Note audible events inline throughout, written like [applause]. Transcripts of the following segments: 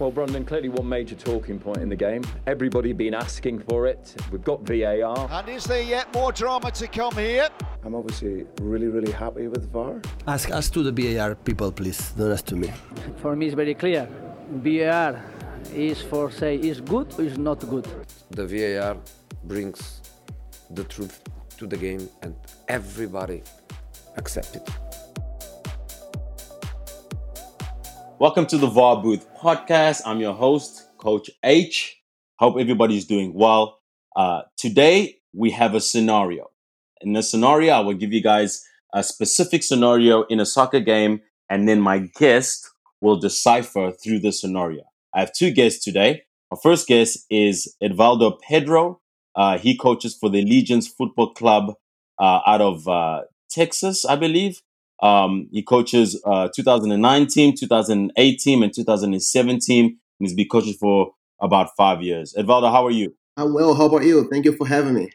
Well, Brandon, clearly one major talking point in the game. Everybody has been asking for it. We've got VAR. And is there yet more drama to come here? I'm obviously really, really happy with VAR. Ask us to the VAR people, please, Don't us to me. For me, it's very clear. VAR is for say is good or is not good. The VAR brings the truth to the game and everybody accepts it. Welcome to the VAR Booth podcast. I'm your host, Coach H. Hope everybody's doing well. Uh, today, we have a scenario. In the scenario, I will give you guys a specific scenario in a soccer game, and then my guest will decipher through the scenario. I have two guests today. Our first guest is Edvaldo Pedro. Uh, he coaches for the Allegiance Football Club uh, out of uh, Texas, I believe. Um, he coaches uh, 2019, 2018, and 2017. And he's been coaching for about five years. Edvaldo, how are you? I'm well. How about you? Thank you for having me.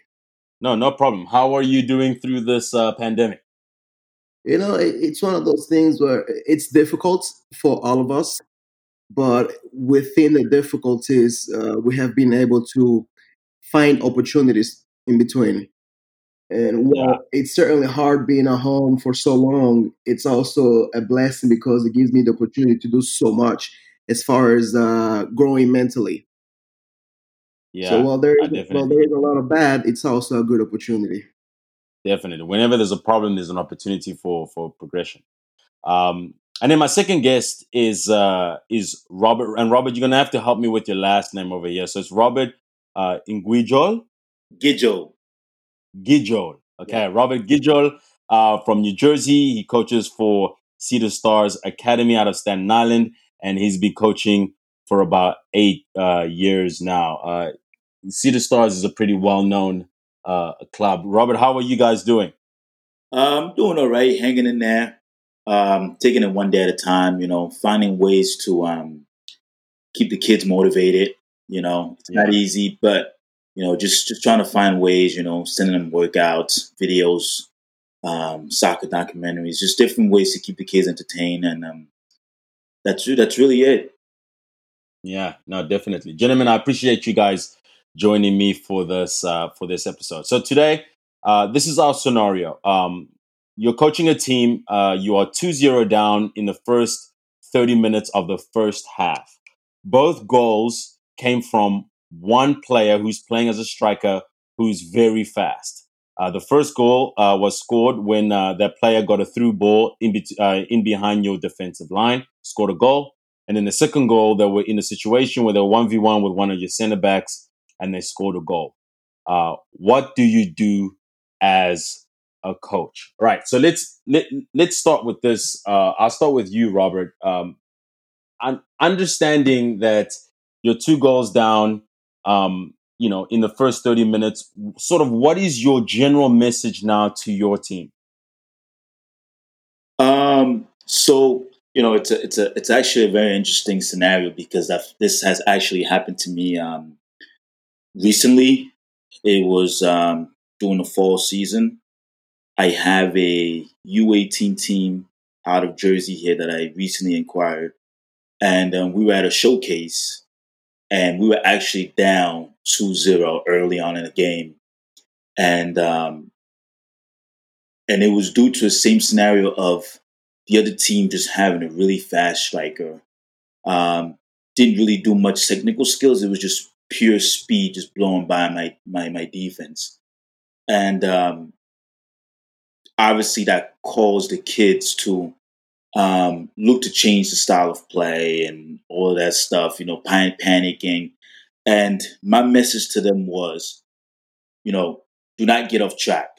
No, no problem. How are you doing through this uh, pandemic? You know, it, it's one of those things where it's difficult for all of us, but within the difficulties, uh, we have been able to find opportunities in between. And while Yeah. it's certainly hard being at home for so long, it's also a blessing because it gives me the opportunity to do so much as far as uh, growing mentally. Yeah, so while there I is while there is a lot of bad, it's also a good opportunity. definitely. Whenever there's a problem, there's an opportunity for for progression. Um, and then my second guest is uh, is Robert. And Robert, you're gonna have to help me with your last name over here. So it's Robert uh, Nguidjol. Gidjo. Gijol. Okay, Robert Gijol uh, from New Jersey. He coaches for Cedar Stars Academy out of Staten Island, and he's been coaching for about eight uh, years now. Uh, Cedar Stars is a pretty well known uh, club. Robert, how are you guys doing? Um, doing all right, hanging in there. Um, taking it one day at a time. You know, finding ways to um keep the kids motivated. You know, it's not easy, but you know, just just trying to find ways. You know, sending them workouts, videos, um, soccer documentaries, just different ways to keep the kids entertained, and um, that's that's really it. Yeah, no, definitely, gentlemen. I appreciate you guys joining me for this uh, for this episode. So today, uh, this is our scenario. Um, you're coaching a team. Uh, you are 2-0 down in the first 30 minutes of the first half. Both goals came from one player who's playing as a striker who's very fast. Uh, the first goal uh, was scored when uh, that player got a through ball in, uh, in behind your defensive line, scored a goal. And then the second goal, they were in a situation where they were 1v1 with one of your center backs and they scored a goal. Uh, what do you do as a coach? All right. So let's let, let's start with this. Uh, I'll start with you, Robert. Um, un- understanding that you're two goals down, um, you know, in the first 30 minutes, sort of what is your general message now to your team? Um, so you know, it's a, it's a, it's actually a very interesting scenario because I've, this has actually happened to me um, recently. It was um, during the fall season. I have a U18 team out of Jersey here that I recently acquired, and um, we were at a showcase, and we were actually down 2-0 early on in the game, and um, and it was due to the same scenario of the other team just having a really fast striker. Um, didn't really do much technical skills. It was just pure speed, just blowing by my my my defense, and um, obviously that caused the kids to um, look to change the style of play and all that stuff. You know, pan- panicking, and my message to them was, you know, do not get off track.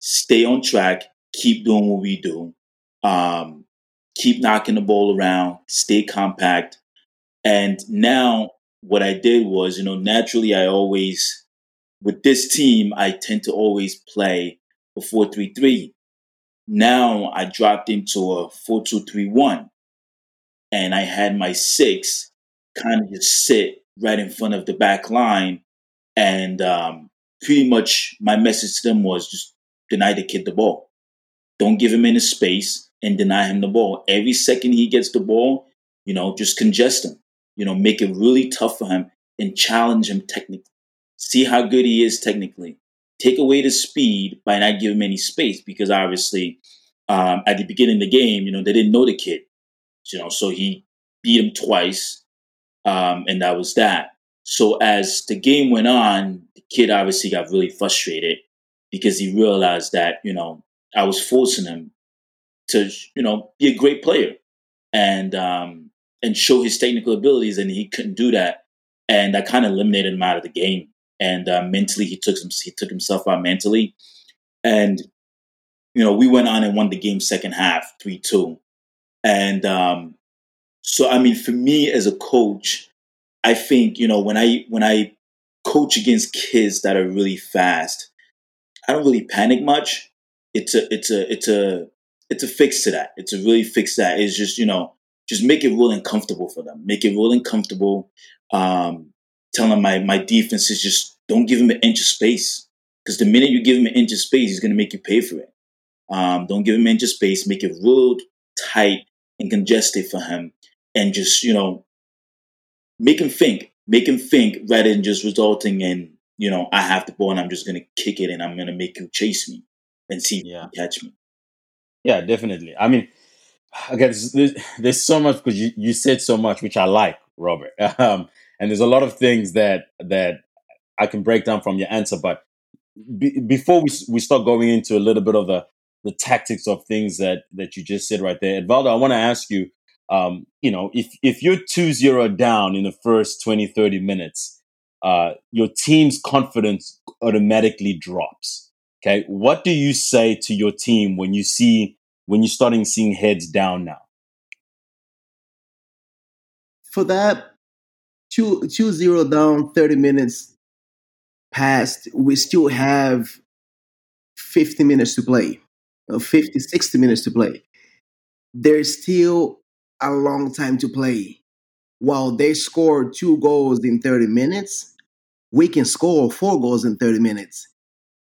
Stay on track. Keep doing what we do. Um, keep knocking the ball around. Stay compact. And now what I did was, you know, naturally I always with this team I tend to always play a four three three. Now I dropped into a four two three one, and I had my six kind of just sit right in front of the back line, and um, pretty much my message to them was just deny the kid the ball. Don't give him any space and deny him the ball. Every second he gets the ball, you know, just congest him. you know, make it really tough for him and challenge him technically. See how good he is technically. Take away the speed by not giving him any space because obviously um, at the beginning of the game, you know, they didn't know the kid. You know, so he beat him twice, um, and that was that. So as the game went on, the kid obviously got really frustrated because he realized that you know I was forcing him to you know be a great player and um, and show his technical abilities, and he couldn't do that, and I kind of eliminated him out of the game. And uh, mentally, he took some, he took himself out mentally, and you know we went on and won the game second half three two, and um, so I mean for me as a coach, I think you know when I when I coach against kids that are really fast, I don't really panic much. It's a it's a it's a it's a fix to that. It's a really fix that. It's just you know just make it real uncomfortable for them. Make it real uncomfortable. Um, tell them my my defense is just don't give him an inch of space because the minute you give him an inch of space, he's going to make you pay for it. Um, don't give him an inch of space. Make it real tight and congested for him, and just you know make him think. Make him think rather than just resulting in you know I have the ball and I'm just going to kick it and I'm going to make you chase me and see if Yeah. you catch me. Yeah, definitely. I mean, again, there's, there's so much because you, you said so much, which I like, Robert. [laughs] Um, and there's a lot of things that that I can break down from your answer. But be, before we we start going into a little bit of the the tactics of things that that you just said right there, Edvaldo, I want to ask you. Um, you know, if if you're 2-0 down in the first 20, 30 minutes, uh, your team's confidence automatically drops. Okay, what do you say to your team when you see when you're starting seeing heads down now? For that, two two zero down, thirty minutes passed. We still have fifty minutes to play, uh, 50, 60 minutes to play. There's still a long time to play. While they scored two goals in thirty minutes, we can score four goals in thirty minutes.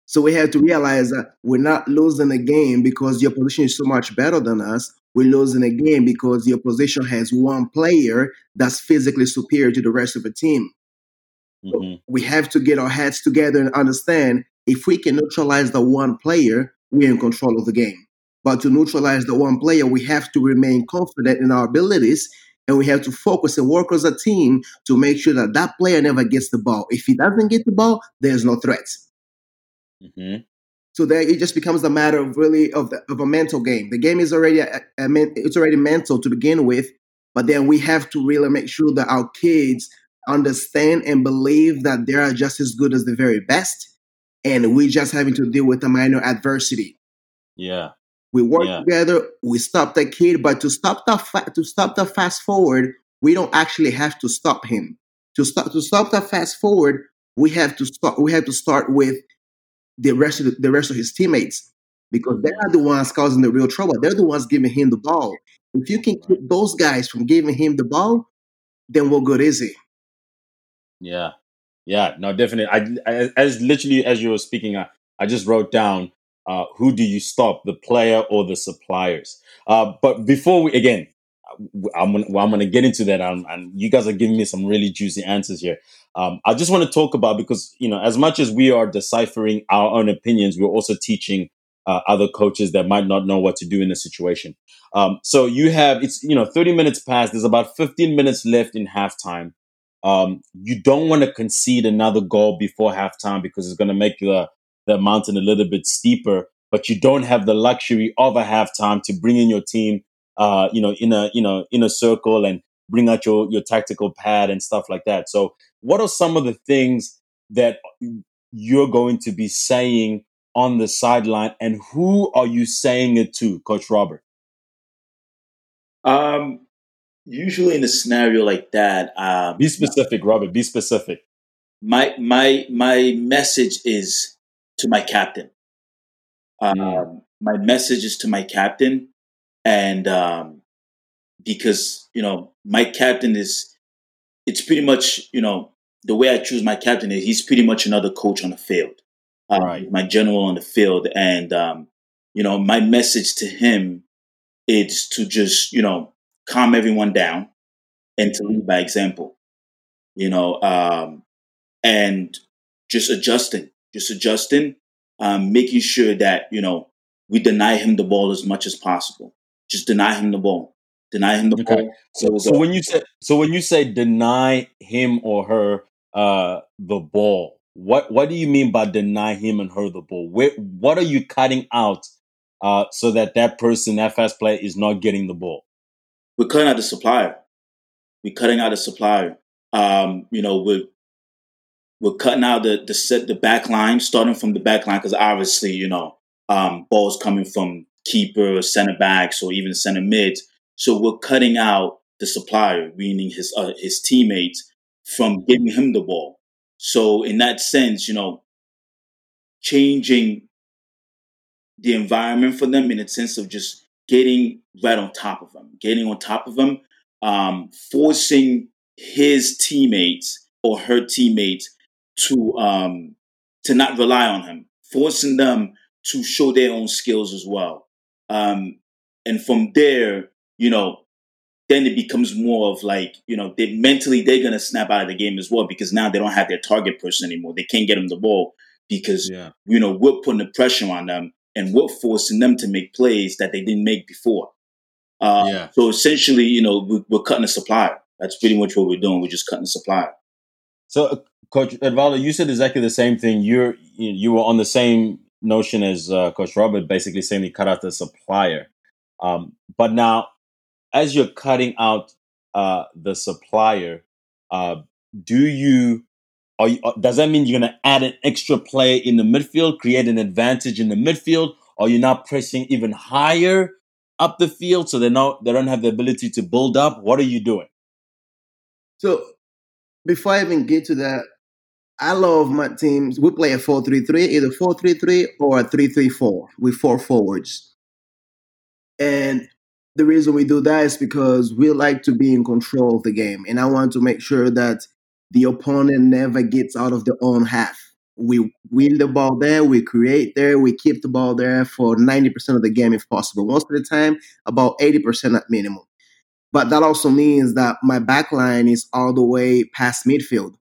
So we have to realize that we're not losing a game because your position is so much better than us. We're losing a game because the opposition has one player that's physically superior to the rest of the team. Mhm. We have to get our heads together and understand if we can neutralize the one player, we're in control of the game. But to neutralize the one player, we have to remain confident in our abilities and we have to focus and work as a team to make sure that that player never gets the ball. If he doesn't get the ball, there's no threat. Mhm. So there, it just becomes a matter of really of, the, of a mental game. The game is already a, a men- it's already mental to begin with, but then we have to really make sure that our kids understand and believe that they are just as good as the very best, and we just having to deal with a minor adversity. Yeah. We work Yeah. together. We stop the kid, but to stop the fa- to stop the fast forward, we don't actually have to stop him. To stop to stop the fast forward, we have to start. We have to start with the rest of the, the rest of his teammates because they're not the ones causing the real trouble. They're the ones giving him the ball. If you can keep those guys from giving him the ball, then what good is he? Yeah. Yeah. No, definitely. I, I as literally as you were speaking, I, I just wrote down uh, who do you stop, the player or the suppliers? Uh, but before we again, I'm gonna, well, I'm to get into that, um, and you guys are giving me some really juicy answers here. Um, I just want to talk about because you know, as much as we are deciphering our own opinions, we're also teaching uh, other coaches that might not know what to do in a situation. Um, so you have it's you know 30 minutes past. There's about 15 minutes left in halftime. Um, you don't want to concede another goal before halftime because it's going to make the the mountain a little bit steeper. But you don't have the luxury of a halftime to bring in your team, uh, you know, in a you know in a circle and bring out your your tactical pad and stuff like that. So, what are some of the things that you're going to be saying on the sideline, and who are you saying it to, Coach Robert? Um, usually in a scenario like that, um, Be specific, Robert. Be specific. my my my message is to my captain. Um, Mm. my message is to my captain, and um, because you know my captain is, it's pretty much you know the way I choose my captain is he's pretty much another coach on the field, um, Right. my general on the field, and um, you know my message to him is to just you know calm everyone down and to lead by example. you know, um, and just adjusting, just adjusting, um, making sure that you know we deny him the ball as much as possible. Just deny him the ball, deny him the Okay. ball. So, so when you say so when you say deny him or her uh, the ball, what what do you mean by deny him and her the ball? Where what are you cutting out uh, so that that person, that fast player, is not getting the ball? we're cutting out the supplier. We're cutting out the supplier. Um, you know, we're we're cutting out the the set the back line, starting from the back line, because obviously, you know, um, balls coming from keeper, center backs, or even center mids. So we're cutting out the supplier, meaning his uh, his teammates, from giving him the ball. So in that sense, you know, changing the environment for them in a sense of just getting right on top of them, getting on top of them, um, forcing his teammates or her teammates to um, to not rely on him, forcing them to show their own skills as well. Um, and from there, you know, then it becomes more of like, you know, they mentally they're gonna snap out of the game as well because now they don't have their target person anymore. They can't get them the ball because Yeah. you know we're putting the pressure on them and we're forcing them to make plays that they didn't make before. Uh, Yeah. So essentially, you know, we, we're cutting the supply. That's pretty much what we're doing. We're just cutting the supply. So, uh, Coach Edvaldo, you said exactly the same thing. You're you you were on the same notion is uh, Coach Robert, basically saying he cut out the supplier. Um, but now, as you're cutting out uh, the supplier, uh, do you, you? uh, Does that mean you're going to add an extra play in the midfield, create an advantage in the midfield, or you're not pressing even higher up the field so they not they don't have the ability to build up? What are you doing? So before I even get to that, I love my teams. We play a 4 3 3, either 4 3 3 or a 3 3 4 with four forwards. And the reason we do that is because we like to be in control of the game. And I want to make sure that the opponent never gets out of their own half. We win the ball there, we create there, we keep the ball there for 90% of the game if possible. Most of the time, about 80% at minimum. But that also means that my back line is all the way past midfield.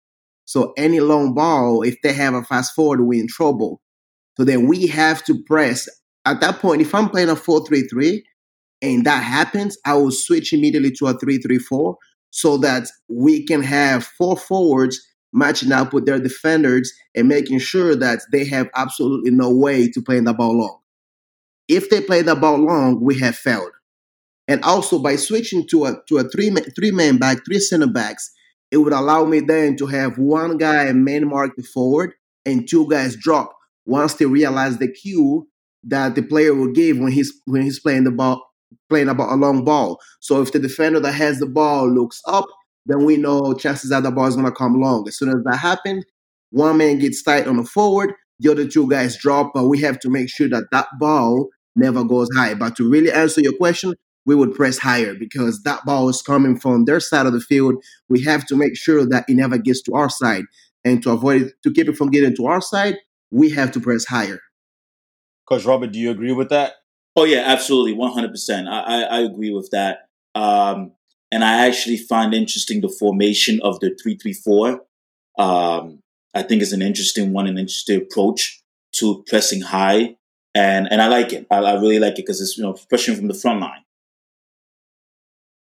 So any long ball, if they have a fast forward, we're in trouble. So then we have to press. At that point, if I'm playing a 4 3 3 and that happens, I will switch immediately to a 3 3 4 so that we can have four forwards matching up with their defenders and making sure that they have absolutely no way to play the ball long. If they play the ball long, we have failed. And also by switching to a to a three three man back, three center backs, it would allow me then to have one guy man mark the forward and two guys drop once they realize the cue that the player will give when he's when he's playing the ball playing about a long ball. So if the defender that has the ball looks up, then we know chances are the ball is gonna come long. As soon as that happens, one man gets tight on the forward, the other two guys drop, but we have to make sure that that ball never goes high. But to really answer your question, we would press higher because that ball is coming from their side of the field. We have to make sure that it never gets to our side. And to avoid it, to keep it from getting to our side, we have to press higher. Coach Robert, do you agree with that? Oh yeah, absolutely, one hundred percent. I I I agree with that. Um, and I actually find interesting the formation of the three three four. Um, I think it's an interesting one, an interesting approach to pressing high, and and I like it. I, I really like it because it's you know pressing from the front line.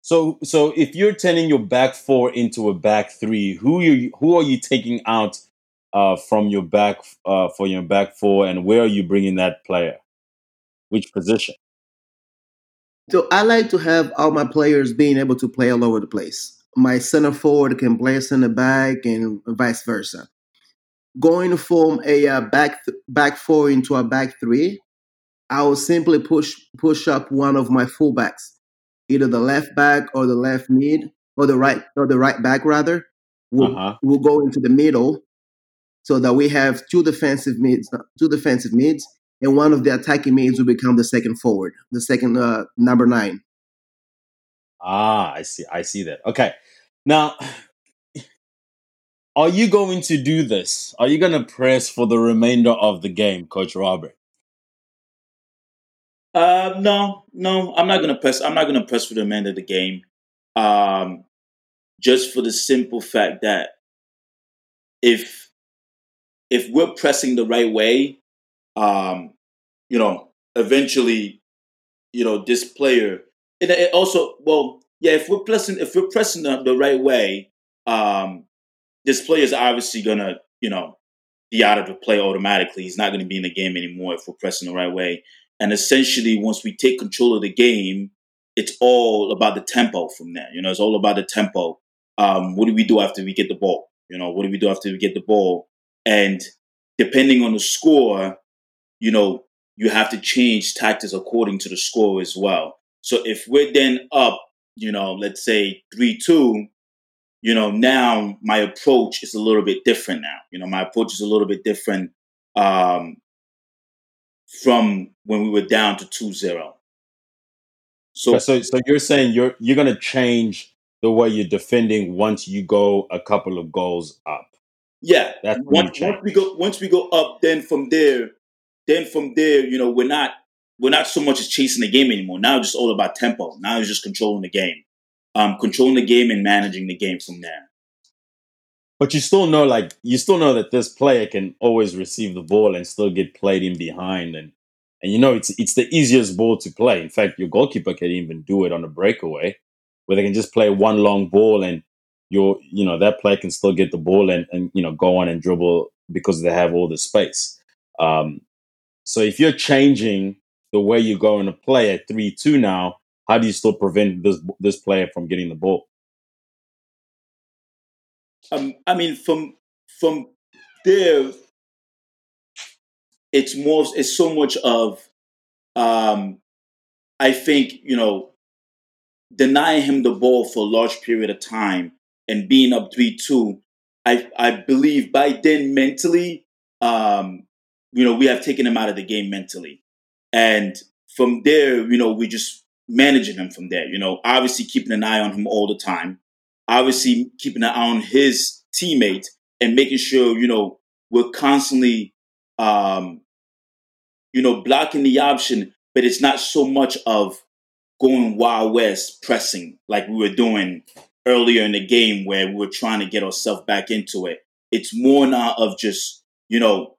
So, so if you're turning your back four into a back three, who you who are you taking out uh, from your back uh, for your back four, and where are you bringing that player? Which position? So I like to have all my players being able to play all over the place. My center forward can play center back and vice versa. Going from a uh, back back four into a back three, I will simply push push up one of my fullbacks, either the left back or the left mid or the right or the right back rather. Will Uh-huh. will go into the middle so that we have two defensive mids, two defensive mids, and one of the attacking mids will become the second forward, the second uh, number nine. Ah, I see. I see that. Okay. Now, [sighs] are you going to do this? Are you going to press for the remainder of the game, Coach Robert? Uh, no, no, I'm not gonna press. I'm not gonna press for the remainder of the game. Um, just for the simple fact that if if we're pressing the right way, um, you know, eventually, you know, this player and it also well, yeah, if we're pressing if we're pressing the, the right way, um, this player is obviously gonna, you know, be out of the play automatically. He's not gonna be in the game anymore if we're pressing the right way. And essentially, once we take control of the game, it's all about the tempo from there. You know, it's all about the tempo. Um, what do we do after we get the ball? You know, what do we do after we get the ball? And depending on the score, you know, you have to change tactics according to the score as well. So if we're then up, you know, let's say 3 2, you know, now my approach is a little bit different now. You know, my approach is a little bit different um, from when we were down to 2 0. So, so, so you're saying you're you're going to change the way you're defending once you go a couple of goals up. Yeah, That's once, once we go once we go up, then from there, then from there, you know, we're not we're not so much as chasing the game anymore. Now it's just all about tempo. Now it's just controlling the game, um, controlling the game and managing the game from there. But you still know, like you still know that this player can always receive the ball and still get played in behind, and and you know it's it's the easiest ball to play. In fact, your goalkeeper can even do it on a breakaway, where they can just play one long ball and your you know that player can still get the ball and and you know go on and dribble because they have all the space. Um, so if you're changing the way you're going to play at three two now, how do you still prevent this this player from getting the ball? Um, I mean, from from there, it's more. It's so much of. Um, I think you know, denying him the ball for a large period of time and being up three two. I I believe by then mentally, um, you know, we have taken him out of the game mentally. And from there, you know, we're just managing him from there. You know, obviously keeping an eye on him all the time, obviously keeping an eye on his teammate and making sure, you know, we're constantly, um, you know, blocking the option, but it's not so much of going wild west pressing like we were doing earlier in the game where we were trying to get ourselves back into it. It's more now of just, you know,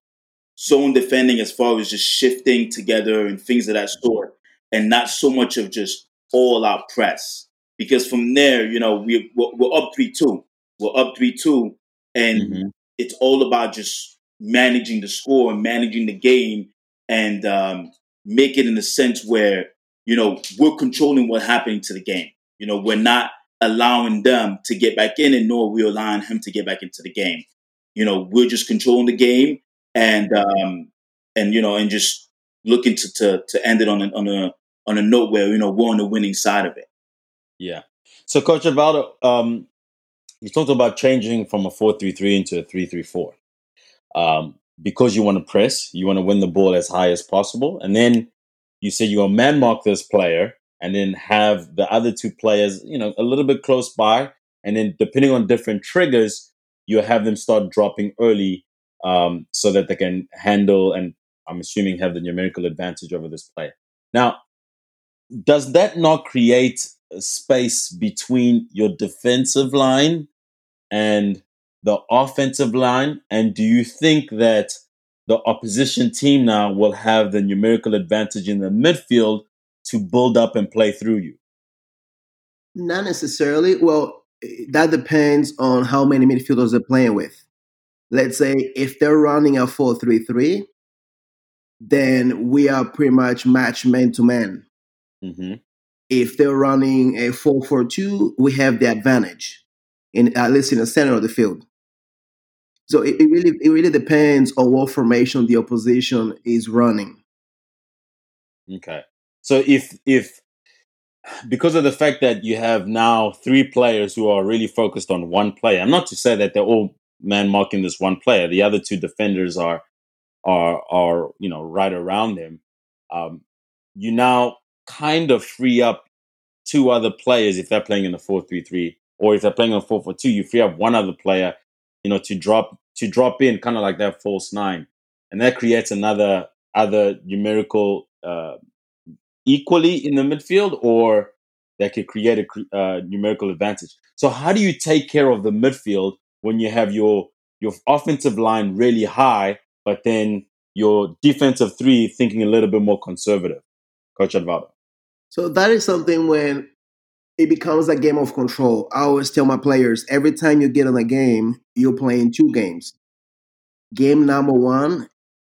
zone defending as far as just shifting together and things of that sort, and not so much of just all out press. Because from there, you know, we we're, we're up three two, we're up three two, and mm-hmm. it's all about just managing the score and managing the game and um, make it in a sense where you know we're controlling what's happening to the game. You know, we're not allowing them to get back in, and nor we're allowing him to get back into the game. You know, we're just controlling the game and um, and you know, and just looking to to, to end it on a, on a on a note where you know we're on the winning side of it. Yeah. So, Coach Edvaldo, um, you talked about changing from a four-three-three into a three-three-four um, because you want to press, you want to win the ball as high as possible, and then you say you're man mark this player, and then have the other two players, you know, a little bit close by, and then depending on different triggers, you have them start dropping early um, so that they can handle and I'm assuming have the numerical advantage over this player. Now, does that not create space between your defensive line and the offensive line? And do you think that the opposition team now will have the numerical advantage in the midfield to build up and play through you? Not necessarily. Well, that depends on how many midfielders they're playing with let's say if they're running a 4-3-3 then we are pretty much match man to man mm-hmm. If they're running a 4-4-2 we have the advantage in at least in the center of the field so it, it really it really depends on what formation the opposition is running okay so if if because of the fact that you have now three players who are really focused on one player, I'm not to say that they're all man marking this one player. The other two defenders are are are you know right around him. Um, you now kind of free up two other players if they're playing in a four three three, or if they're playing in a four four two. You free up one other player, you know, to drop to drop in, kind of like that false nine, and that creates another other numerical uh, equally in the midfield, or that could create a uh, numerical advantage. So how do you take care of the midfield when you have your your offensive line really high, but then your defensive three thinking a little bit more conservative, Coach Edvaldo? So that is something when it becomes a game of control. I always tell my players every time you get in a game, you're playing two games. Game number one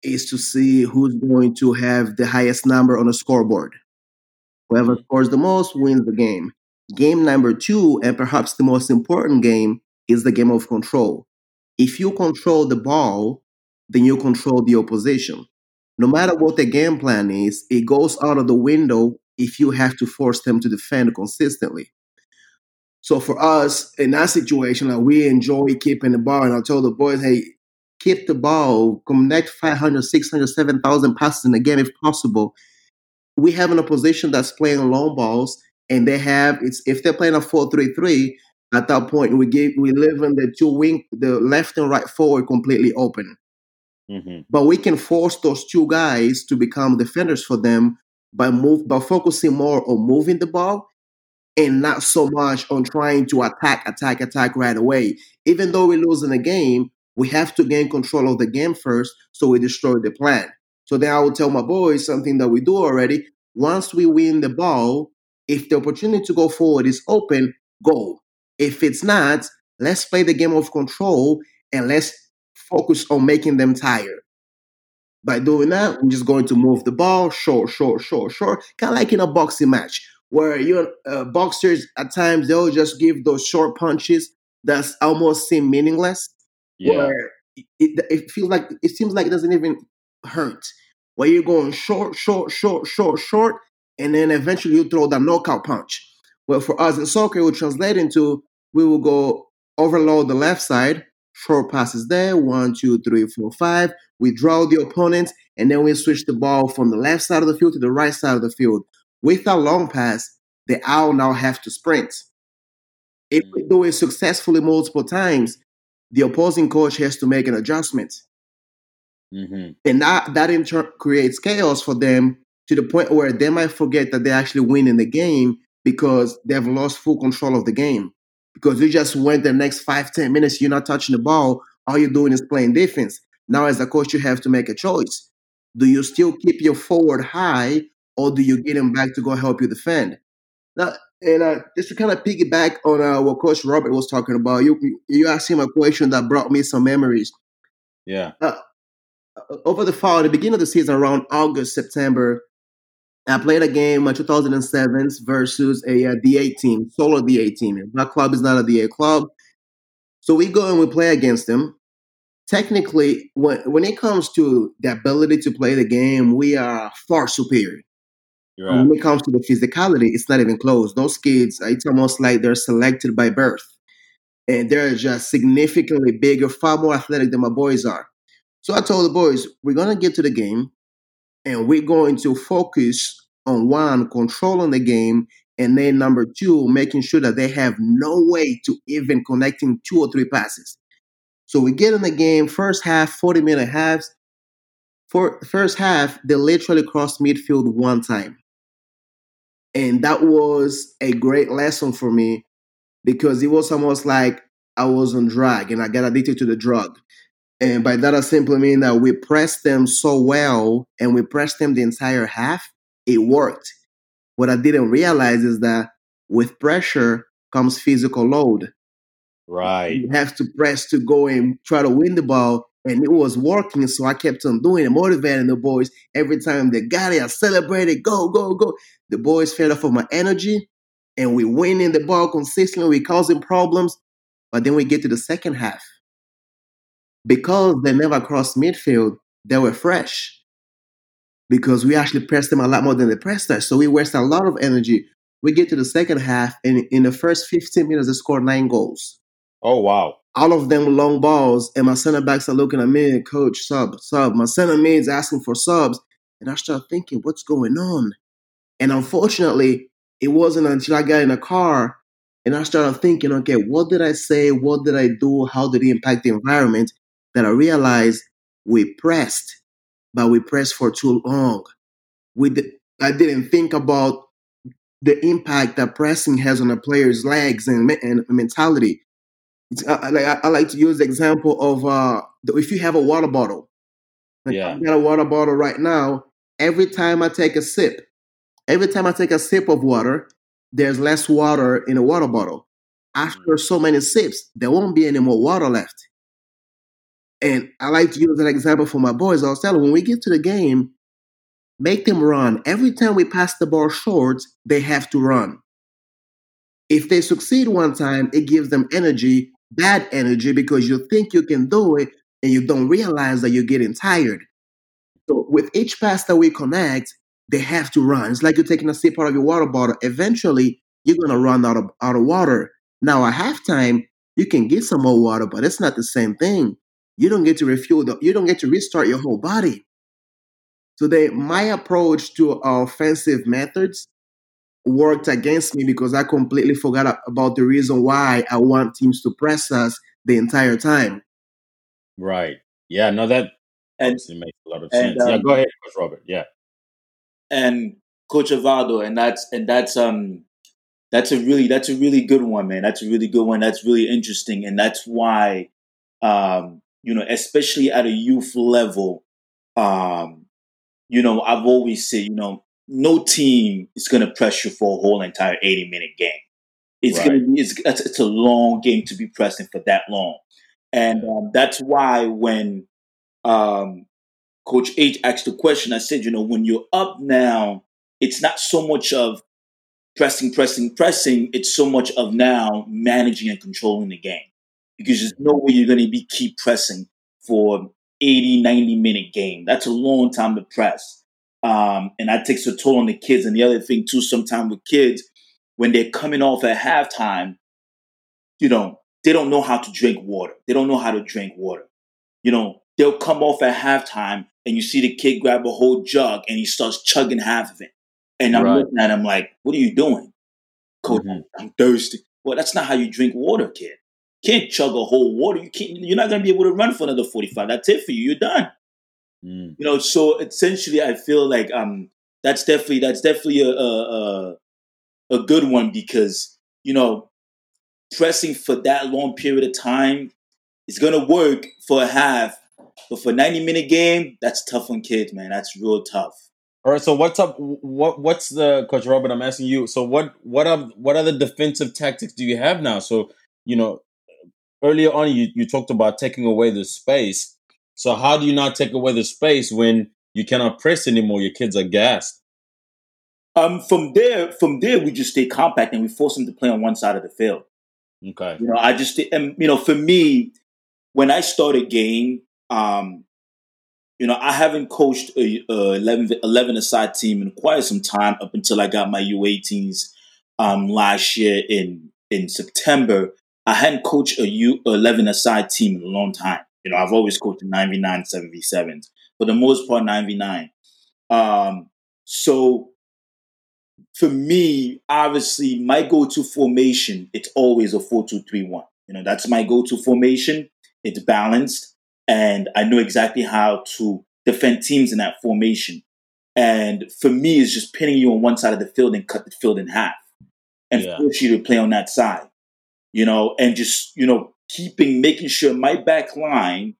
is to see who's going to have the highest number on the scoreboard. Whoever scores the most wins the game. Game number two, and perhaps the most important game, is the game of control. If you control the ball, then you control the opposition. No matter what the game plan is, it goes out of the window if you have to force them to defend consistently. So for us in that situation, like we enjoy keeping the ball, and I told the boys, hey, keep the ball, connect 500, 600, 7,000 passes in a game if possible. We have an opposition that's playing long balls, and they have it's if they're playing a 4-3-3, at that point we give we live in the two wing, the left and right forward completely open. Mm-hmm. But we can force those two guys to become defenders for them by move by focusing more on moving the ball and not so much on trying to attack, attack, attack right away. Even though we're losing the game, we have to gain control of the game first so we destroy the plan. So then I will tell my boys something that we do already. Once we win the ball, if the opportunity to go forward is open, go. If it's not, let's play the game of control and let's focus on making them tired. By doing that, we're just going to move the ball short, short, short, short, kind of like in a boxing match where you uh, boxers at times they'll just give those short punches that's almost seem meaningless. Yeah. Where it, it feels like it seems like it doesn't even hurt. Where you're going short, short, short, short, short, and then eventually you throw that knockout punch. Well, for us in soccer, it will translate into we will go overload the left side, short passes there, one, two, three, four, five. We draw the opponent, and then we switch the ball from the left side of the field to the right side of the field. With our long pass, the owl now have to sprint. If we do it successfully multiple times, the opposing coach has to make an adjustment. Mm-hmm. And that, that in turn creates chaos for them to the point where they might forget that they're actually winning the game because they've lost full control of the game. Because you just went the next five, ten minutes, you're not touching the ball. All you're doing is playing defense. Now, as a coach, you have to make a choice. Do you still keep your forward high or do you get him back to go help you defend? Now, and uh, just to kind of piggyback on uh, what Coach Robert was talking about, you you asked him a question that brought me some memories. Yeah. Uh, over the fall, the beginning of the season, around August, September, I played a game in 2007 versus a, a DA team, Solar DA team. My club is not a DA club. So we go and we play against them. Technically, when, when it comes to the ability to play the game, we are far superior. Right. When it comes to the physicality, it's not even close. Those kids, it's almost like they're selected by birth. And they're just significantly bigger, far more athletic than my boys are. So I told the boys, we're going to get to the game and we're going to focus on one, controlling the game, and then number two, making sure that they have no way to even connecting two or three passes. So we get in the game, first half, 40 minute halves. For first half, they literally crossed midfield one time. And that was a great lesson for me because it was almost like I was on drug and I got addicted to the drug. And by that, I simply mean that we pressed them so well and we pressed them the entire half, it worked. What I didn't realize is that with pressure comes physical load. Right. You have to press to go and try to win the ball and it was working. So I kept on doing it, motivating the boys. Every time they got it, I celebrated, go, go, go. The boys fed off of my energy, and we winning the ball consistently. We causing problems, but then we get to the second half. Because they never crossed midfield, they were fresh. Because we actually pressed them a lot more than they pressed us. So we wasted a lot of energy. We get to the second half, and in the first 15 minutes, they scored nine goals. Oh, wow all of them long balls, and my center backs are looking at me, coach, sub, sub. My center mid's asking for subs. And I start thinking, what's going on? And unfortunately, it wasn't until I got in a car and I started thinking, okay, what did I say? What did I do? How did it impact the environment? That I realized we pressed, but we pressed for too long. We did, I didn't think about the impact that pressing has on a player's legs and, and mentality. I, I, I, like to use the example of uh, if you have a water bottle. Like Yeah. I've got a water bottle right now. Every time I take a sip, every time I take a sip of water, there's less water in the water bottle. After so many sips, there won't be any more water left. And I like to use an example for my boys. I was telling them, when we get to the game, make them run. Every time we pass the ball short, they have to run. If they succeed one time, it gives them energy, bad energy, because you think you can do it and you don't realize that you're getting tired. So with each pass that we connect, they have to run. It's like you're taking a sip out of your water bottle. Eventually, you're gonna run out of out of water. Now at halftime, you can get some more water, but it's not the same thing. You don't get to refuel. The, you don't get to restart your whole body. So they, my approach to our offensive methods worked against me because I completely forgot about the reason why I want teams to press us the entire time. Right. Yeah. No, that And obviously makes a lot of and sense. yeah. um, Go ahead, Coach Robert. Yeah. and Coach Avado, and that's and that's um that's a really that's a really good one, man. That's a really good one. That's really interesting, and that's why um you know, especially at a youth level, um, you know, I've always said, you know, no team is going to press you for a whole entire eighty minute game. It's Right. going to be it's, it's it's a long game to be pressing for that long, and um, that's why when um, Coach H asked the question, I said, you know, when you're up now, it's not so much of pressing, pressing, pressing. It's so much of now managing and controlling the game because there's no way you're going to be keep pressing for 80, 90 minute game. That's a long time to press. Um, and that takes a toll on the kids. And the other thing too, sometimes with kids, when they're coming off at halftime, you know, they don't know how to drink water. They don't know how to drink water. You know, they'll come off at halftime and you see the kid grab a whole jug and he starts chugging half of it. And I'm Right. looking at him like, what are you doing? Coach, Mhm. I'm thirsty. Well, that's not how you drink water, kid. You can't chug a whole water. You can't you're not gonna be able to run for another 45. That's it for you. You're done. Mm. You know, so essentially I feel like um that's definitely that's definitely a a, a, good one because, you know, pressing for that long period of time is gonna work for a half, but for 90 minute game, that's tough on kids, man. That's real tough. All right. So what's up? What what's the Coach Robert? I'm asking you. So what what are what other defensive tactics do you have now? So you know, earlier on you you talked about taking away the space. So how do you not take away the space when you cannot press anymore? Your kids are gassed. Um, from there, from there, we just stay compact and we force them to play on one side of the field. Okay. You know, I just, and you know, for me, when I start a game, um, you know, I haven't coached a, a 11, 11 aside team in quite some time up until I got my U18s um, last year in in September. I hadn't coached a U 11 aside team in a long time. You know, I've always coached 9v9, 7v7s, for the most part, 9v9. Um, so for me, obviously, my go-to formation, it's always a 4-2-3-1. You know, that's my go-to formation. It's balanced, and I know exactly how to defend teams in that formation. And for me, it's just pinning you on one side of the field and cut the field in half and Yeah. force you to play on that side. You know, and just, you know, keeping, making sure my back line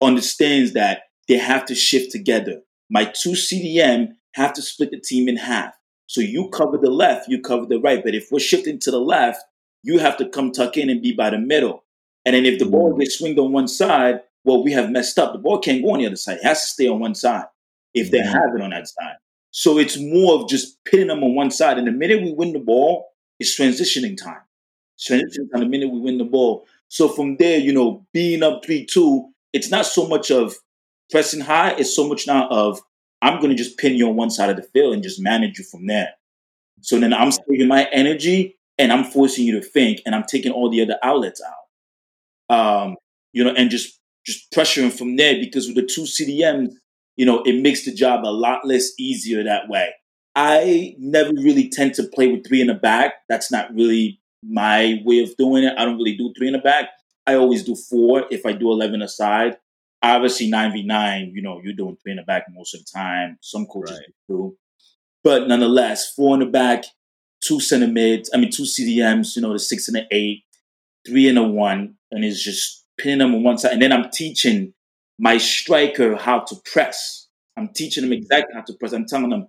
understands that they have to shift together. My two CDM have to split the team in half. So you cover the left, you cover the right. But if we're shifting to the left, you have to come tuck in and be by the middle. And then if the ball gets swinged on one side, well, we have messed up. The ball can't go on the other side. It has to stay on one side if they Mhm. have it on that side. So it's more of just pitting them on one side. And the minute we win the ball, it's transitioning time. Transitioning time the minute we win the ball. So from there, you know, being up 3 2, it's not so much of pressing high, it's so much now of I'm going to just pin you on one side of the field and just manage you from there. So then I'm saving my energy and I'm forcing you to think and I'm taking all the other outlets out. Um, you know, and just just pressuring from there because with the two CDMs, you know, it makes the job a lot less easier that way. I never really tend to play with three in the back. That's not really my way of doing it. I don't really do three in the back. I always do four if I do 11 aside. Obviously, 9v9, you know, you're doing three in the back most of the time. Some coaches Right. do. But nonetheless, four in the back, two center mids, I mean two CDMs, you know, the six and the eight, three and a one, and it's just pinning them on one side. And then I'm teaching my striker how to press. I'm teaching them mm-hmm. exactly how to press. I'm telling them,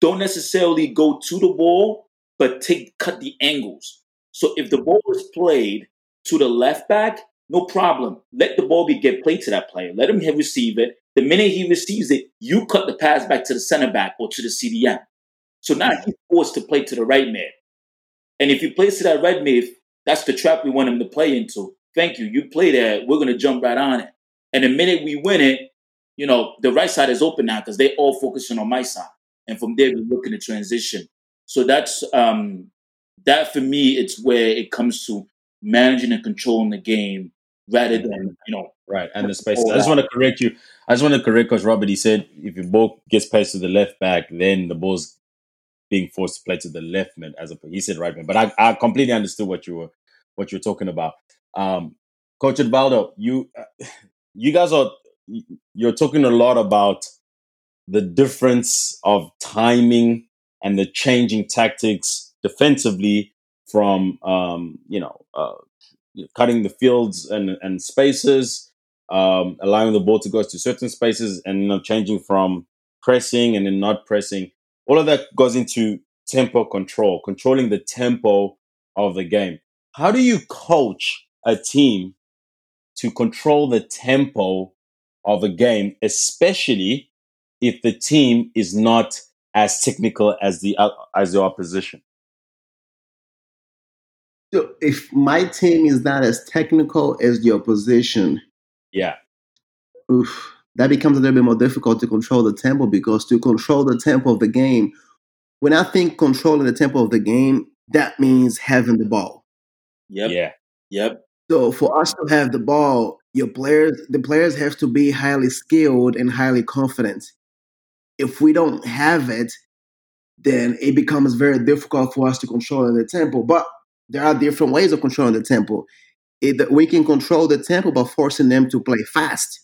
don't necessarily go to the ball, but take cut the angles. So if the ball is played to the left back, no problem. Let the ball be get played to that player. Let him receive it. The minute he receives it, you cut the pass back to the center back or to the CDM. So now he's forced to play to the right mid. And if you play to that right mid, that's the trap we want him to play into. Thank you. You play there, we're gonna jump right on it. And the minute we win it, you know, the right side is open now because they're all focusing on my side. And from there, we're looking to transition. So that's um that for me, it's where it comes to managing and controlling the game rather than you know right and the space. I just want to correct you. I just want to correct Coach Robert. He said if your ball gets passed to the left back, then the ball's being forced to play to the left man as a he said right man. But I, I completely understood what you were what you're talking about. Um, Coach Edvaldo, you uh, you guys are you're talking a lot about the difference of timing and the changing tactics defensively from um, you know uh, cutting the fields and, and spaces, um, allowing the ball to go to certain spaces, and you know, changing from pressing and then not pressing. All of that goes into tempo control, controlling the tempo of the game. How do you coach a team to control the tempo of a game, especially if the team is not as technical as the uh, as the opposition? So if my team is not as technical as the opposition, yeah, oof, that becomes a little bit more difficult to control the tempo because to control the tempo of the game, when I think controlling the tempo of the game, that means having the ball. Yep. Yeah. Yep. So for us to have the ball, your players, the players have to be highly skilled and highly confident. If we don't have it, then it becomes very difficult for us to control the tempo. But there are different ways of controlling the tempo. It, we can control the tempo by forcing them to play fast.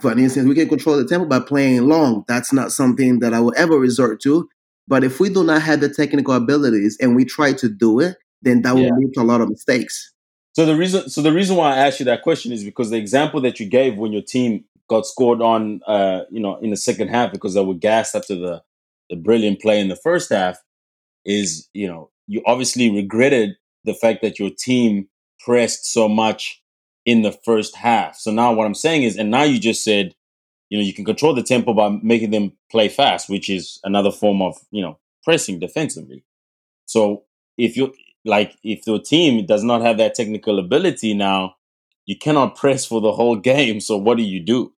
For instance, we can control the tempo by playing long. That's not something that I will ever resort to. But if we do not have the technical abilities and we try to do it, then that yeah. will lead to a lot of mistakes. So the reason, so the reason why I asked you that question is because the example that you gave when your team got scored on, uh, you know, in the second half because they were gassed after the the brilliant play in the first half, is you know you obviously regretted the fact that your team pressed so much in the first half. So now what I'm saying is, and now you just said, you know, you can control the tempo by making them play fast, which is another form of, you know, pressing defensively. So if you like, if your team does not have that technical ability now, you cannot [laughs] press for the whole game. So what do you do?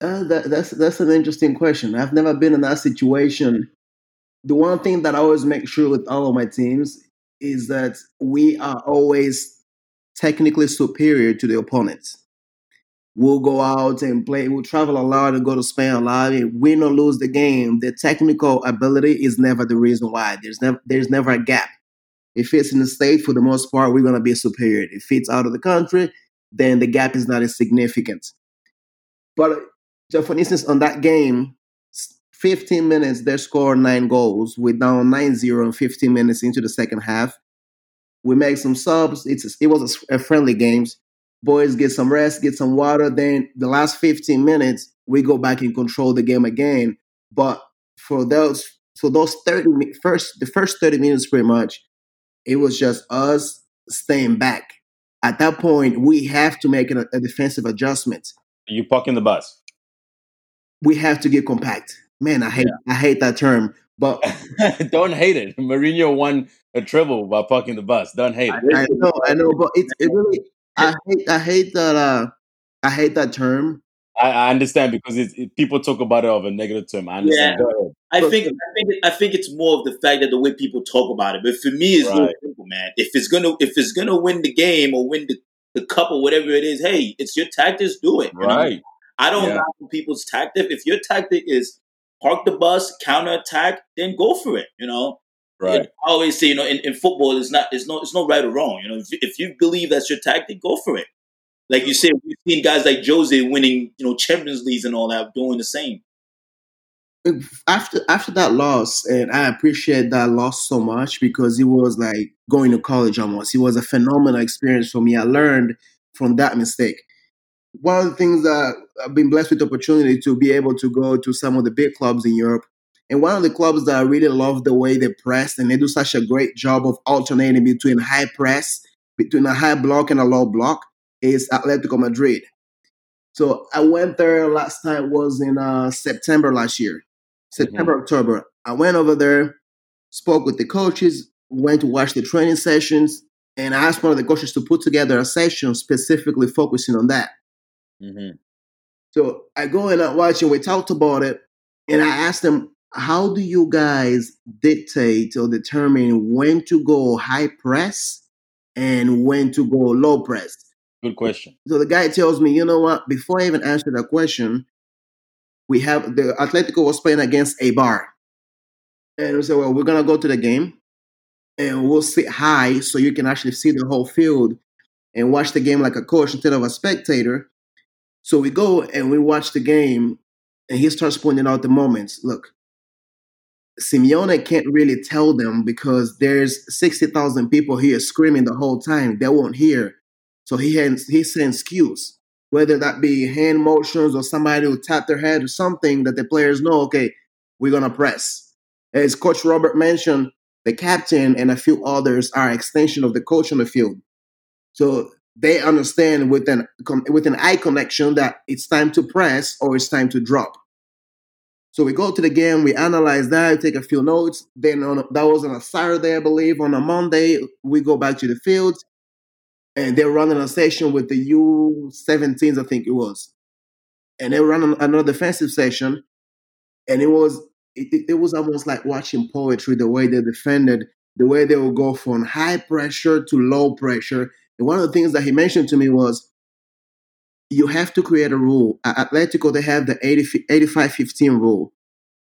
Uh, that, that's that's an interesting question. I've never been in that situation. The one thing that I always make sure with all of my teams is that we are always technically superior to the opponents. We'll go out and play. We'll travel a lot and go to Spain a lot. And win or lose the game, the technical ability is never the reason why. There's never there's never a gap. If it's in the state, for the most part, we're gonna be superior. If it's out of the country, then the gap is not as significant. But so, for instance, on that game, 15 minutes, they scored nine goals. We're down 9 0 and 15 minutes into the second half. We make some subs. It's it was a, friendly games. Boys get some rest, get some water. Then the last 15 minutes, we go back and control the game again. But for those for those 30 first the first 30 minutes pretty much, it was just us staying back. At that point, we have to make a, a defensive adjustment. You parking the bus we have to get compact. Man, I hate yeah. I hate that term, but [laughs] don't hate it. Mourinho won a treble by parking the bus. Don't hate it. I know, I know, but it's it really I [laughs] hate I hate that uh I hate that term. I, I understand because it's, it, people talk about it of a negative term. I understand. Yeah. I think I think I think it's more of the fact that the way people talk about it. But for me, it's right. simple, man. If it's gonna if it's gonna win the game or win the, the cup or whatever it is, hey, it's your tactics. Do it. Right. Know? I don't yeah. people's tactic. If your tactic is park the bus, counter attack, then go for it. You know, right? I always say, you know, in, in football, it's not, it's no, it's no right or wrong. You know, if, if you believe that's your tactic, go for it. Like you said, we've seen guys like Jose winning, you know, Champions Leagues and all that, doing the same. after after that loss, and I appreciate that loss so much because it was like going to college almost. It was a phenomenal experience for me. I learned from that mistake. One of the things that I've been blessed with the opportunity to be able to go to some of the big clubs in Europe. And one of the clubs that I really love the way they press and they do such a great job of alternating between high press, between a high block and a low block is Atletico Madrid. So I went there last time was in uh, September last year, September, mm-hmm. October. I went over there, spoke with the coaches, went to watch the training sessions, and I asked one of the coaches to put together a session specifically focusing on that. Mm-hmm. So I go and I watch and we talked about it, and I asked them, how do you guys dictate or determine when to go high press and when to go low press? Good question. So the guy tells me, you know what? Before I even answer that question, we have the Atletico was playing against a bar. And we said, well, we're gonna go to the game and we'll sit high so you can actually see the whole field and watch the game like a coach instead of a spectator. So we go and we watch the game, and he starts pointing out the moments. Look, Simeone can't really tell them because there's 60,000 people here screaming the whole time. They won't hear. So he has, he sends cues, whether that be hand motions or somebody will tap their head or something that the players know, okay, we're going to press. As Coach Robert mentioned, the captain and a few others are extension of the coach on the field. So they understand with an, with an eye connection that it's time to press or it's time to drop. So we go to the game, we analyze that, take a few notes. Then on, that was on a Saturday, I believe. On a Monday, we go back to the field, and they're running a session with the U17s, I think it was, and they run another defensive session, and it was it, it was almost like watching poetry. The way they defended, the way they would go from high pressure to low pressure. And one of the things that he mentioned to me was you have to create a rule. At Atletico, they have the 80, 85 15 rule.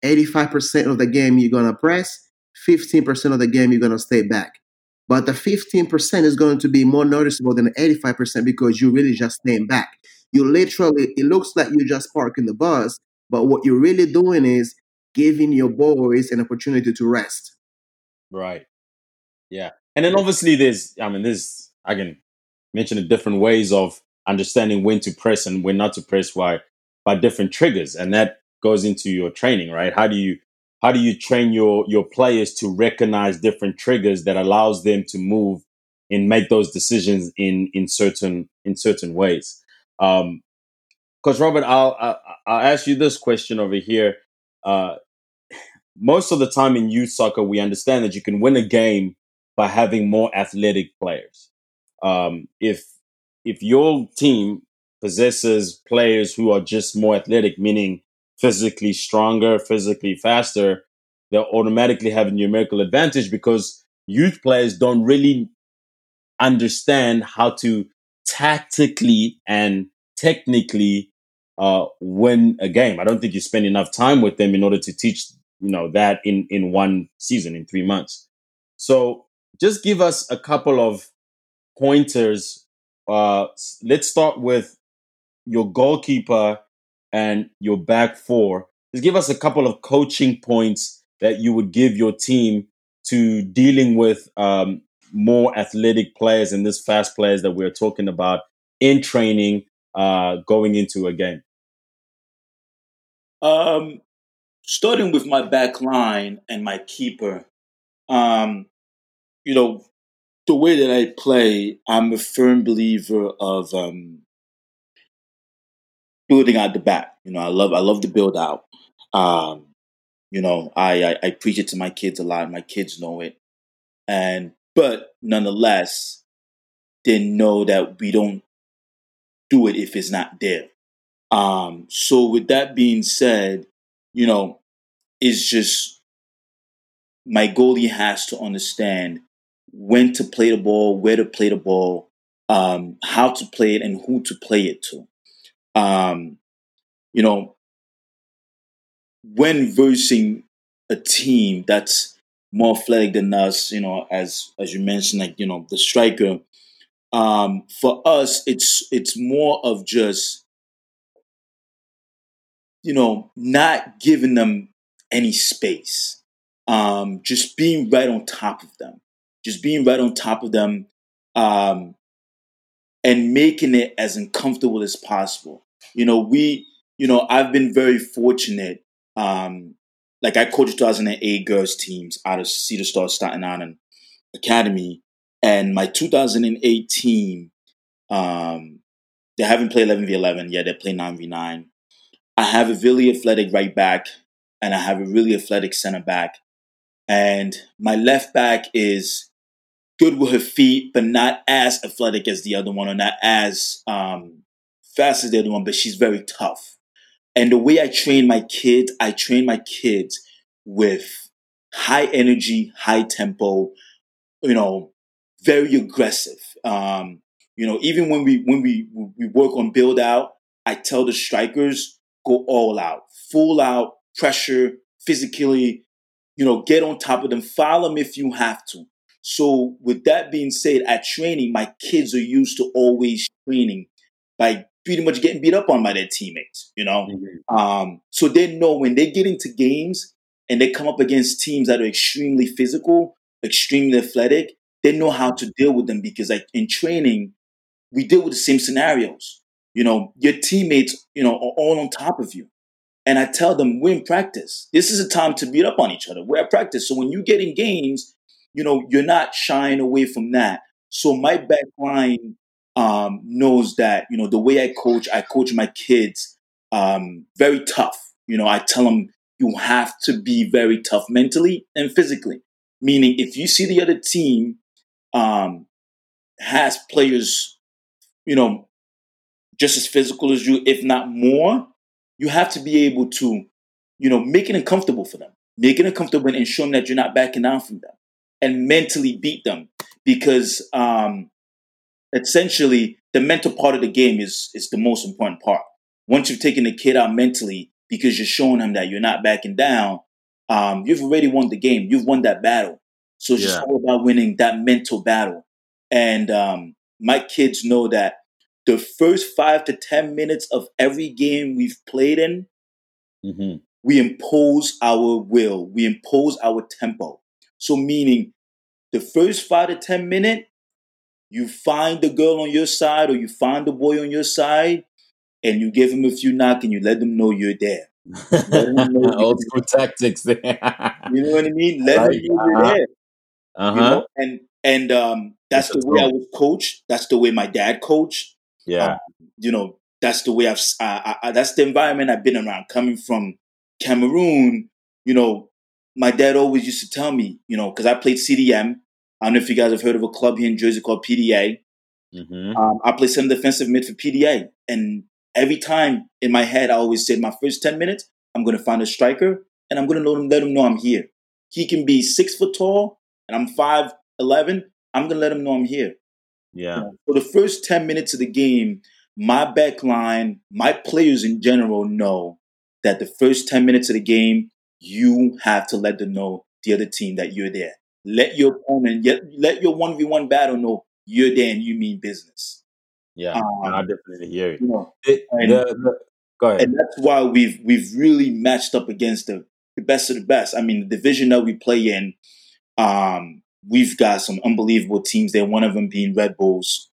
85% of the game you're going to press, 15% of the game you're going to stay back. But the 15% is going to be more noticeable than the 85% because you're really just staying back. You literally, it looks like you're just parking the bus, but what you're really doing is giving your boys an opportunity to rest. Right. Yeah. And then obviously there's, I mean, there's, I can mention the different ways of understanding when to press and when not to press by by different triggers. And that goes into your training right? How do you how do you train your your players to recognize different triggers that allows them to move and make those decisions in in certain in certain ways? Um coach robert i'll i'll, I'll ask you this question over here. Uh [sighs] most of the time in youth soccer we understand that you can win a game by having more athletic players um if if your team possesses players who are just more athletic, meaning physically stronger, physically faster, they'll automatically have a numerical advantage because youth players don't really understand how to tactically and technically uh, win a game. I don't think you spend enough time with them in order to teach you know that in in one season in three months. So just give us a couple of pointers uh, let's start with your goalkeeper and your back four. Just give us a couple of coaching points that you would give your team to dealing with um, more athletic players and this fast players that we're talking about in training uh, going into a game. Um, starting with my back line and my keeper, um, you know, the way that I play, I'm a firm believer of um, building out the back. You know, I love I love to build out. Um, you know, I, I I preach it to my kids a lot. My kids know it, and but nonetheless, they know that we don't do it if it's not there. Um, so with that being said, you know, it's just my goalie has to understand when to play the ball, where to play the ball, um, how to play it, and who to play it to. Um, you know, when versing a team that's more athletic than us, you know, as as you mentioned, like you know, the striker. Um, for us, it's it's more of just you know not giving them any space. Um, just being right on top of them, just being right on top of them, um, and making it as uncomfortable as possible. You know, we, you know, I've been very fortunate. Um, like I coached 2008 girls teams out of Cedar Star Staten Island Academy, and my 2008 team, um, they haven't played 11 v 11 yet. They play 9 v 9. I have a really athletic right back, and I have a really athletic center back. And my left back is good with her feet, but not as athletic as the other one, or not as um, fast as the other one. But she's very tough. And the way I train my kids, I train my kids with high energy, high tempo, you know, very aggressive. Um, you know, even when we when we we work on build out, I tell the strikers go all out, full out pressure, physically, you know, get on top of them, follow them if you have to. So, with that being said, at training, my kids are used to always training by pretty much getting beat up on by their teammates, you know? Mm-hmm. Um, so they know when they get into games and they come up against teams that are extremely physical, extremely athletic, they know how to deal with them because like in training, we deal with the same scenarios. You know, your teammates, you know, are all on top of you. And I tell them, we're in practice. This is a time to beat up on each other. We're at practice. So when you get in games, you know, you're not shying away from that. So my back line um, knows that, you know, the way I coach, I coach my kids um, very tough. You know, I tell them you have to be very tough mentally and physically. Meaning, if you see the other team um, has players, you know, just as physical as you, if not more, you have to be able to, you know, make it uncomfortable for them, make it uncomfortable and show them that you're not backing down from them, and mentally beat them because um, essentially the mental part of the game is is the most important part. Once you've taken the kid out mentally because you're showing him that you're not backing down, um, you've already won the game. You've won that battle. So it's yeah. just all about winning that mental battle. And um, my kids know that the first five to 10 minutes of every game we've played in, mm-hmm. we impose our will, we impose our tempo. So, meaning the first five to 10 minute, you find the girl on your side or you find the boy on your side and you give him a few knock and you let them know you're there. [laughs] Old school tactics there. you know what I mean? [laughs] Let them know you're there. Uh-huh. You know? And and um, that's the way I was coached. That's the way my dad coached. Yeah. Um, you know, that's the way I've, I, I, that's the environment I've been around. Coming from Cameroon, you know, my dad always used to tell me, you know, because I played CDM. I don't know if you guys have heard of a club here in Jersey called PDA. Mm-hmm. Um, I play some defensive mid for PDA. And every time in my head, I always said, my first 10 minutes, I'm going to find a striker and I'm going to let him, let him know I'm here. He can be six foot tall and I'm 5'11. I'm going to let him know I'm here. Yeah. For the first 10 minutes of the game, my back line, my players in general know that the first 10 minutes of the game, you have to let them know the other team that you're there. Let your opponent, let your 1v1 battle know you're there and you mean business. Yeah, um, I definitely hear you. you know, and, the, the, go ahead. And that's why we've we've really matched up against the, the best of the best. I mean, the division that we play in, um, we've got some unbelievable teams there. One of them being Red Bulls.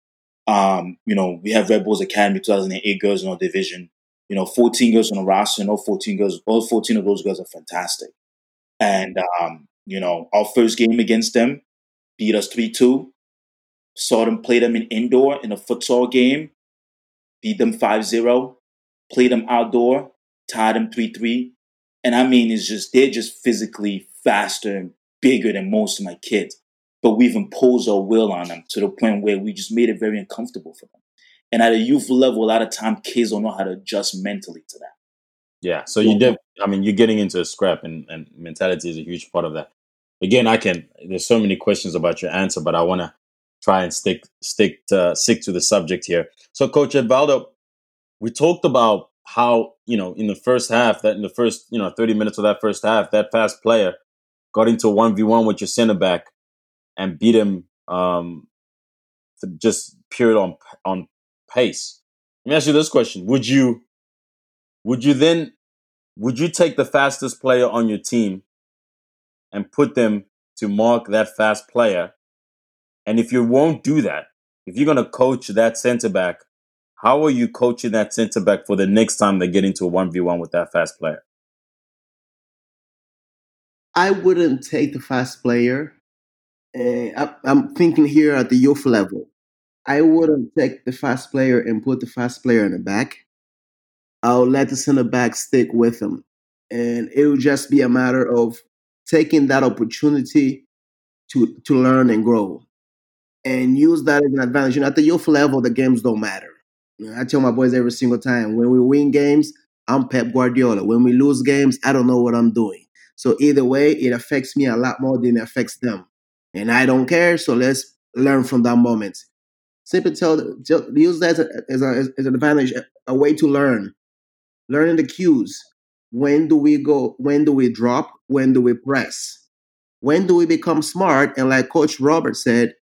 Um, you know, we have Red Bulls Academy 2008 girls in our division. You know, 14 girls on the roster, and all 14 girls, all 14 of those girls are fantastic. And um, you know, our first game against them beat us 3-2. Saw them play them in indoor in a futsal game, beat them 5-0, played them outdoor, tied them 3-3. And I mean, it's just they're just physically faster and bigger than most of my kids. But we've imposed our will on them to the point where we just made it very uncomfortable for them. And at a youth level, a lot of time kids don't know how to adjust mentally to that. Yeah. So you did I mean you're getting into a scrap and, and mentality is a huge part of that. Again, I can there's so many questions about your answer, but I wanna try and stick stick to, stick to the subject here. So Coach Edvaldo, we talked about how, you know, in the first half, that in the first, you know, 30 minutes of that first half, that fast player got into one v one with your center back and beat him um, just pure on on pace. Let me ask you this question: Would you would you then would you take the fastest player on your team and put them to mark that fast player? And if you won't do that, if you're going to coach that center back, how are you coaching that center back for the next time they get into a 1v1 with that fast player? I wouldn't take the fast player. Uh, I, I'm thinking here at the youth level. I wouldn't take the fast player and put the fast player in the back. I'll let the center back stick with him. And it would just be a matter of taking that opportunity to to learn and grow and use that as an advantage. You know, at the youth level, the games don't matter. You know, I tell my boys every single time when we win games, I'm Pep Guardiola. When we lose games, I don't know what I'm doing. So either way, it affects me a lot more than it affects them. And I don't care. So let's learn from that moment. Simply tell, use that as, a, as, a, as an advantage, a way to learn. Learning the cues. When do we go? When do we drop? When do we press? When do we become smart? And like Coach Robert said,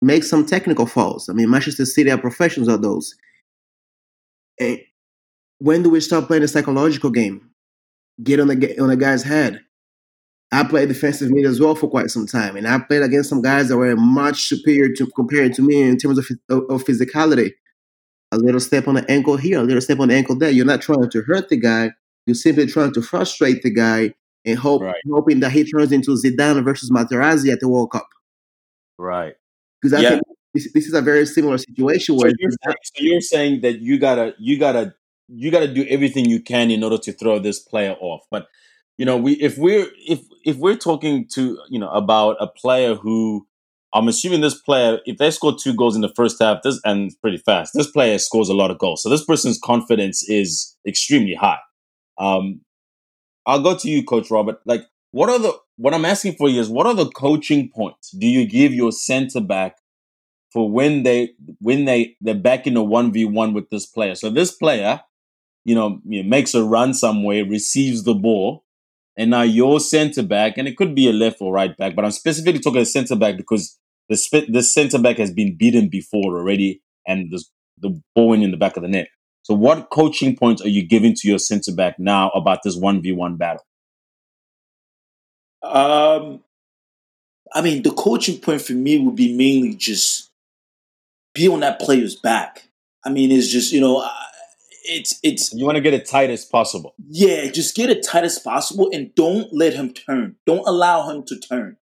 make some technical fouls. I mean, Manchester City are professionals at those. And when do we start playing a psychological game? Get on the on a guy's head. I played defensive mid as well for quite some time, and I played against some guys that were much superior to compared to me in terms of, of, of physicality. A little step on the ankle here, a little step on the ankle there. You're not trying to hurt the guy. You're simply trying to frustrate the guy and hope, Right. hoping that he turns into Zidane versus Materazzi at the World Cup. Right. Because I Yeah. think this, this is a very similar situation So where you're, saying, so you're saying that you gotta you gotta you gotta do everything you can in order to throw this player off. But you know, we if we're if if we're talking to you know about a player who I'm assuming this player, if they score two goals in the first half, this and pretty fast, this player scores a lot of goals. So this person's confidence is extremely high. Um, I'll go to you, Coach Robert. Like, what are the what I'm asking for you is what are the coaching points do you give your center back for when they when they they're back in a one v one with this player? So this player, you know, makes a run somewhere, receives the ball, and now your center back, and it could be a left or right back, but I'm specifically talking a center back because the the center back has been beaten before already, and there's the ball in the back of the net. So, what coaching points are you giving to your center back now about this one v one battle? Um, I mean, the coaching point for me would be mainly just be on that player's back. I mean, it's just you know, it's it's You want to get it tight as possible. yeah, just get it tight as possible and don't let him turn. Don't allow him to turn.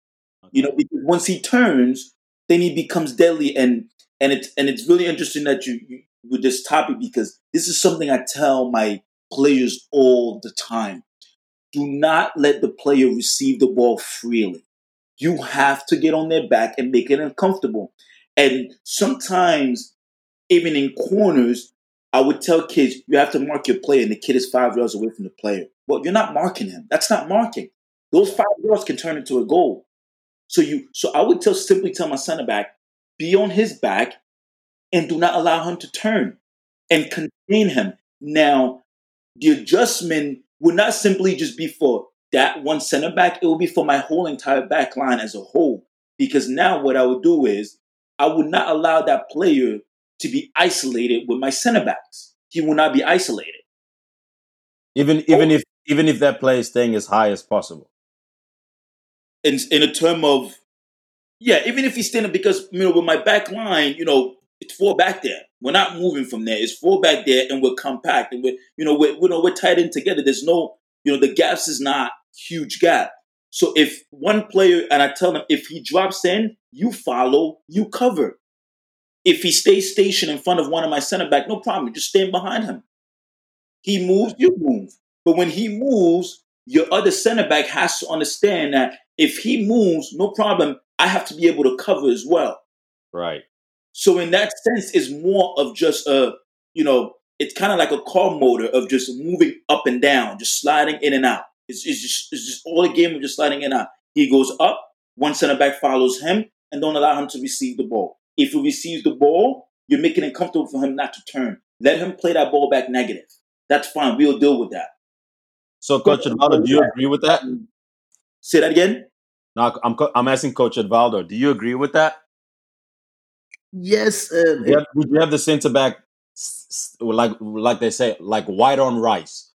You know, because once he turns, then he becomes deadly and and it's and it's really interesting that you, you with this topic because this is something I tell my players all the time. Do not let the player receive the ball freely. You have to get on their back and make it uncomfortable. And sometimes, even in corners, I would tell kids, you have to mark your player, and the kid is five yards away from the player. Well, you're not marking him. That's not marking. Those five yards can turn into a goal. So you so I would tell simply tell my center back, be on his back and do not allow him to turn and contain him. Now, the adjustment would not simply just be for that one center back, it will be for my whole entire back line as a whole. Because now what I would do is I would not allow that player to be isolated with my center backs. He will not be isolated. Even oh. even if even if that player is staying as high as possible. in in a term of yeah, even if he's standing because you know with my back line, you know, it's four back there. We're not moving from there. It's four back there, and we're compact, and we're you know we're you know we're tied in together. There's no you know the gaps is not huge gap. So if one player and I tell them if he drops in, you follow, you cover. If he stays stationed in front of one of my center back, no problem. Just stand behind him. He moves, you move. But when he moves, your other center back has to understand that if he moves, no problem, I have to be able to cover as well. Right. So in that sense, it's more of just a, you know, it's kind of like a car motor of just moving up and down, just sliding in and out. It's, it's just it's just all a game of just sliding in and out. He goes up, one center back follows him, and don't allow him to receive the ball. If he receives the ball, you're making it comfortable for him not to turn. Let him play that ball back negative. That's fine. We'll deal with that. So, Coach Edvaldo, do you agree with that? Say that again. No, I'm I'm asking Coach Edvaldo. Do you agree with that? Yes, uh, Would you have, would you have the center back like like they say like white on rice?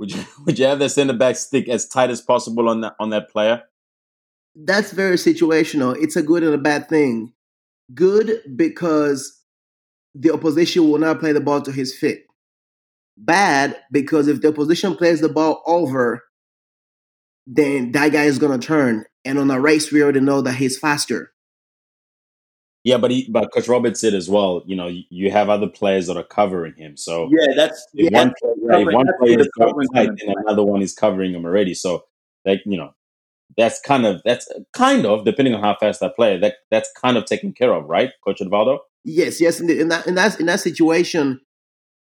would you [laughs] would you have the center back stick as tight as possible on that on that player? That's very situational. It's a good and a bad thing. Good because the opposition will not play the ball to his feet. Bad because if the opposition plays the ball over, then that guy is going to turn. And on a race, we already know that he's faster. Yeah, but he, but Coach Robert said as well. You know, you, you have other players that are covering him. So Yeah, that's if yeah, one player, if one player is covering tight, him. then another one is covering him already. So like you know, that's kind of that's uh, kind of depending on how fast I play. That that's kind of taken care of, right, Coach Edvaldo? Yes, yes, in, the, in that in that in that situation,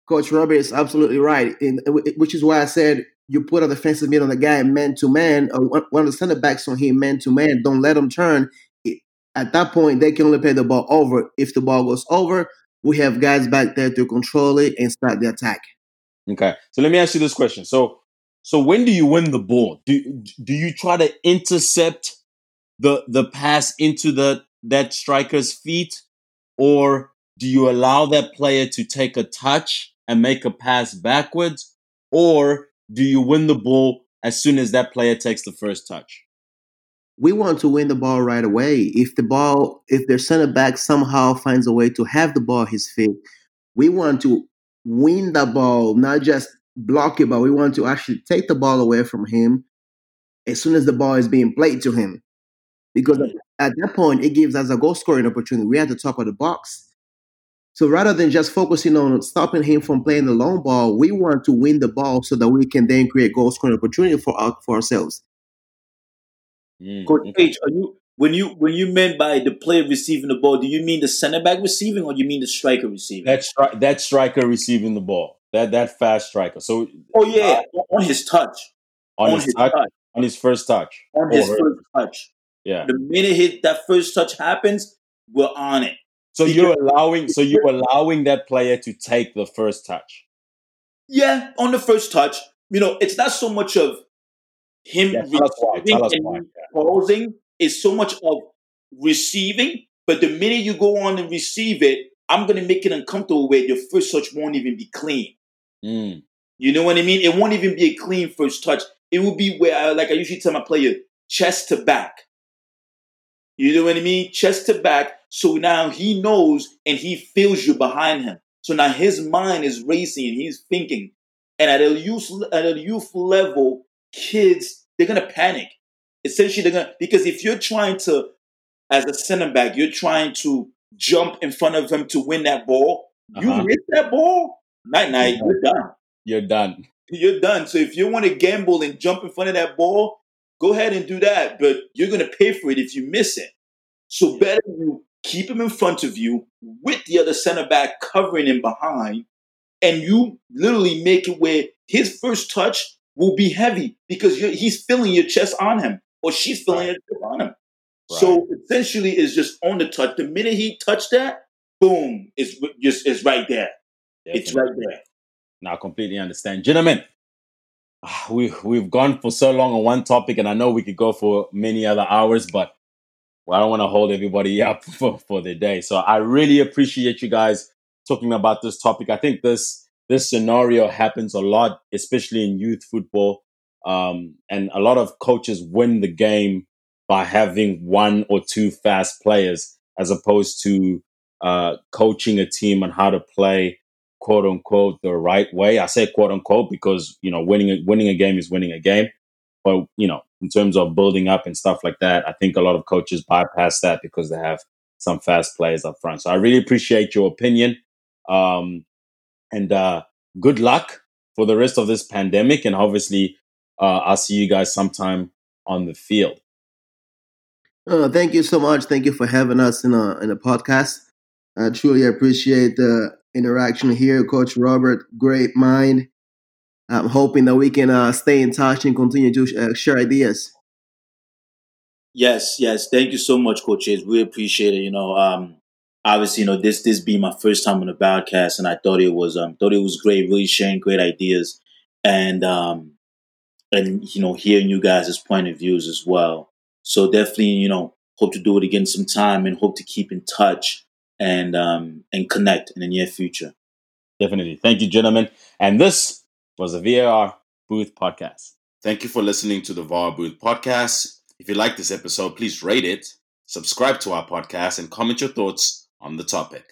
Coach Robert is absolutely right. In, which is why I said you put a defensive mid on the guy man to man, or one one of the center backs on him man to man. Don't let him turn. At that point, they can only play the ball over. If the ball goes over, we have guys back there to control it and start the attack. Okay. So let me ask you this question. So so when do you win the ball? Do do you try to intercept the the pass into the that striker's feet or do you allow that player to take a touch and make a pass backwards or do you win the ball as soon as that player takes the first touch? We want to win the ball right away. If the ball, if their center back somehow finds a way to have the ball at his feet, we want to win the ball, not just block it, but we want to actually take the ball away from him as soon as the ball is being played to him. Because mm. at that point, it gives us a goal scoring opportunity. We're at the top of the box. So rather than just focusing on stopping him from playing the long ball, we want to win the ball so that we can then create goal scoring opportunity for our, for ourselves. Mm, Coach okay. H, are you when you when you meant by the player receiving the ball, do you mean the center back receiving or you mean the striker receiving? That stri- that striker receiving the ball. That that fast striker. So oh yeah, on his touch, on, his, touch, touch, on his first touch. on his Or- first touch. yeah. The minute hit that first touch happens, we're on it. So you're allowing so you're [laughs] allowing that player to take the first touch. Yeah, on the first touch, you know, it's not so much of him Yeah, tell us why. receiving and why. pausing. It's so much of receiving, but the minute you go on and receive it, I'm gonna make it uncomfortable where your first touch won't even be clean. Mm. You know what I mean? It won't even be a clean first touch. It will be where, I, like I usually tell my player, chest to back. You know what I mean? Chest to back. So now he knows and he feels you behind him. So now his mind is racing and he's thinking. And at a youth at a youth level, kids they're gonna panic. Essentially, they're gonna because if you're trying to, as a center back, you're trying to jump in front of him to win that ball. You Uh-huh. miss that ball, night night, you're done You're done. you're done. So if you want to gamble and jump in front of that ball, go ahead and do that. But you're gonna pay for it if you miss it. So better you keep him in front of you with the other center back covering him behind, and you literally make it where his first touch will be heavy because you're, he's feeling your chest on him or she's feeling your chest on him. So essentially, it's just on the touch. The minute he touched that, boom, it's just it's right there. It's right there. Now, I completely understand, gentlemen. ah, We we've gone for so long on one topic, and I know we could go for many other hours, but well, I don't want to hold everybody [laughs] up for, for the day. So I really appreciate you guys talking about this topic. I think this this scenario happens a lot, especially in youth football, um, and a lot of coaches win the game by having one or two fast players, as opposed to uh, coaching a team on how to play quote unquote the right way. I say quote unquote because you know winning a, winning a game is winning a game, but you know in terms of building up and stuff like that, I think a lot of coaches bypass that because they have some fast players up front. So I really appreciate your opinion, um, and uh, good luck for the rest of this pandemic. And obviously, uh, I'll see you guys sometime on the field. Uh, thank you so much. Thank you for having us in a in a podcast. I truly appreciate the interaction here, Coach Robert. Great mind. I'm hoping that we can uh, stay in touch and continue to uh, share ideas. Yes, yes. Thank you so much, coaches. We appreciate it. You know, um, obviously, you know, this this being my first time on the podcast, and I thought it was um thought it was great, really sharing great ideas, and um and you know, hearing you guys' point of views as well. So definitely, you know, hope to do it again sometime, and hope to keep in touch and um and connect in the near future. Definitely. Thank you, gentlemen. And this was a VAR Booth podcast. Thank you for listening to the VAR Booth podcast. If you like this episode, please rate it, subscribe to our podcast, and comment your thoughts on the topic.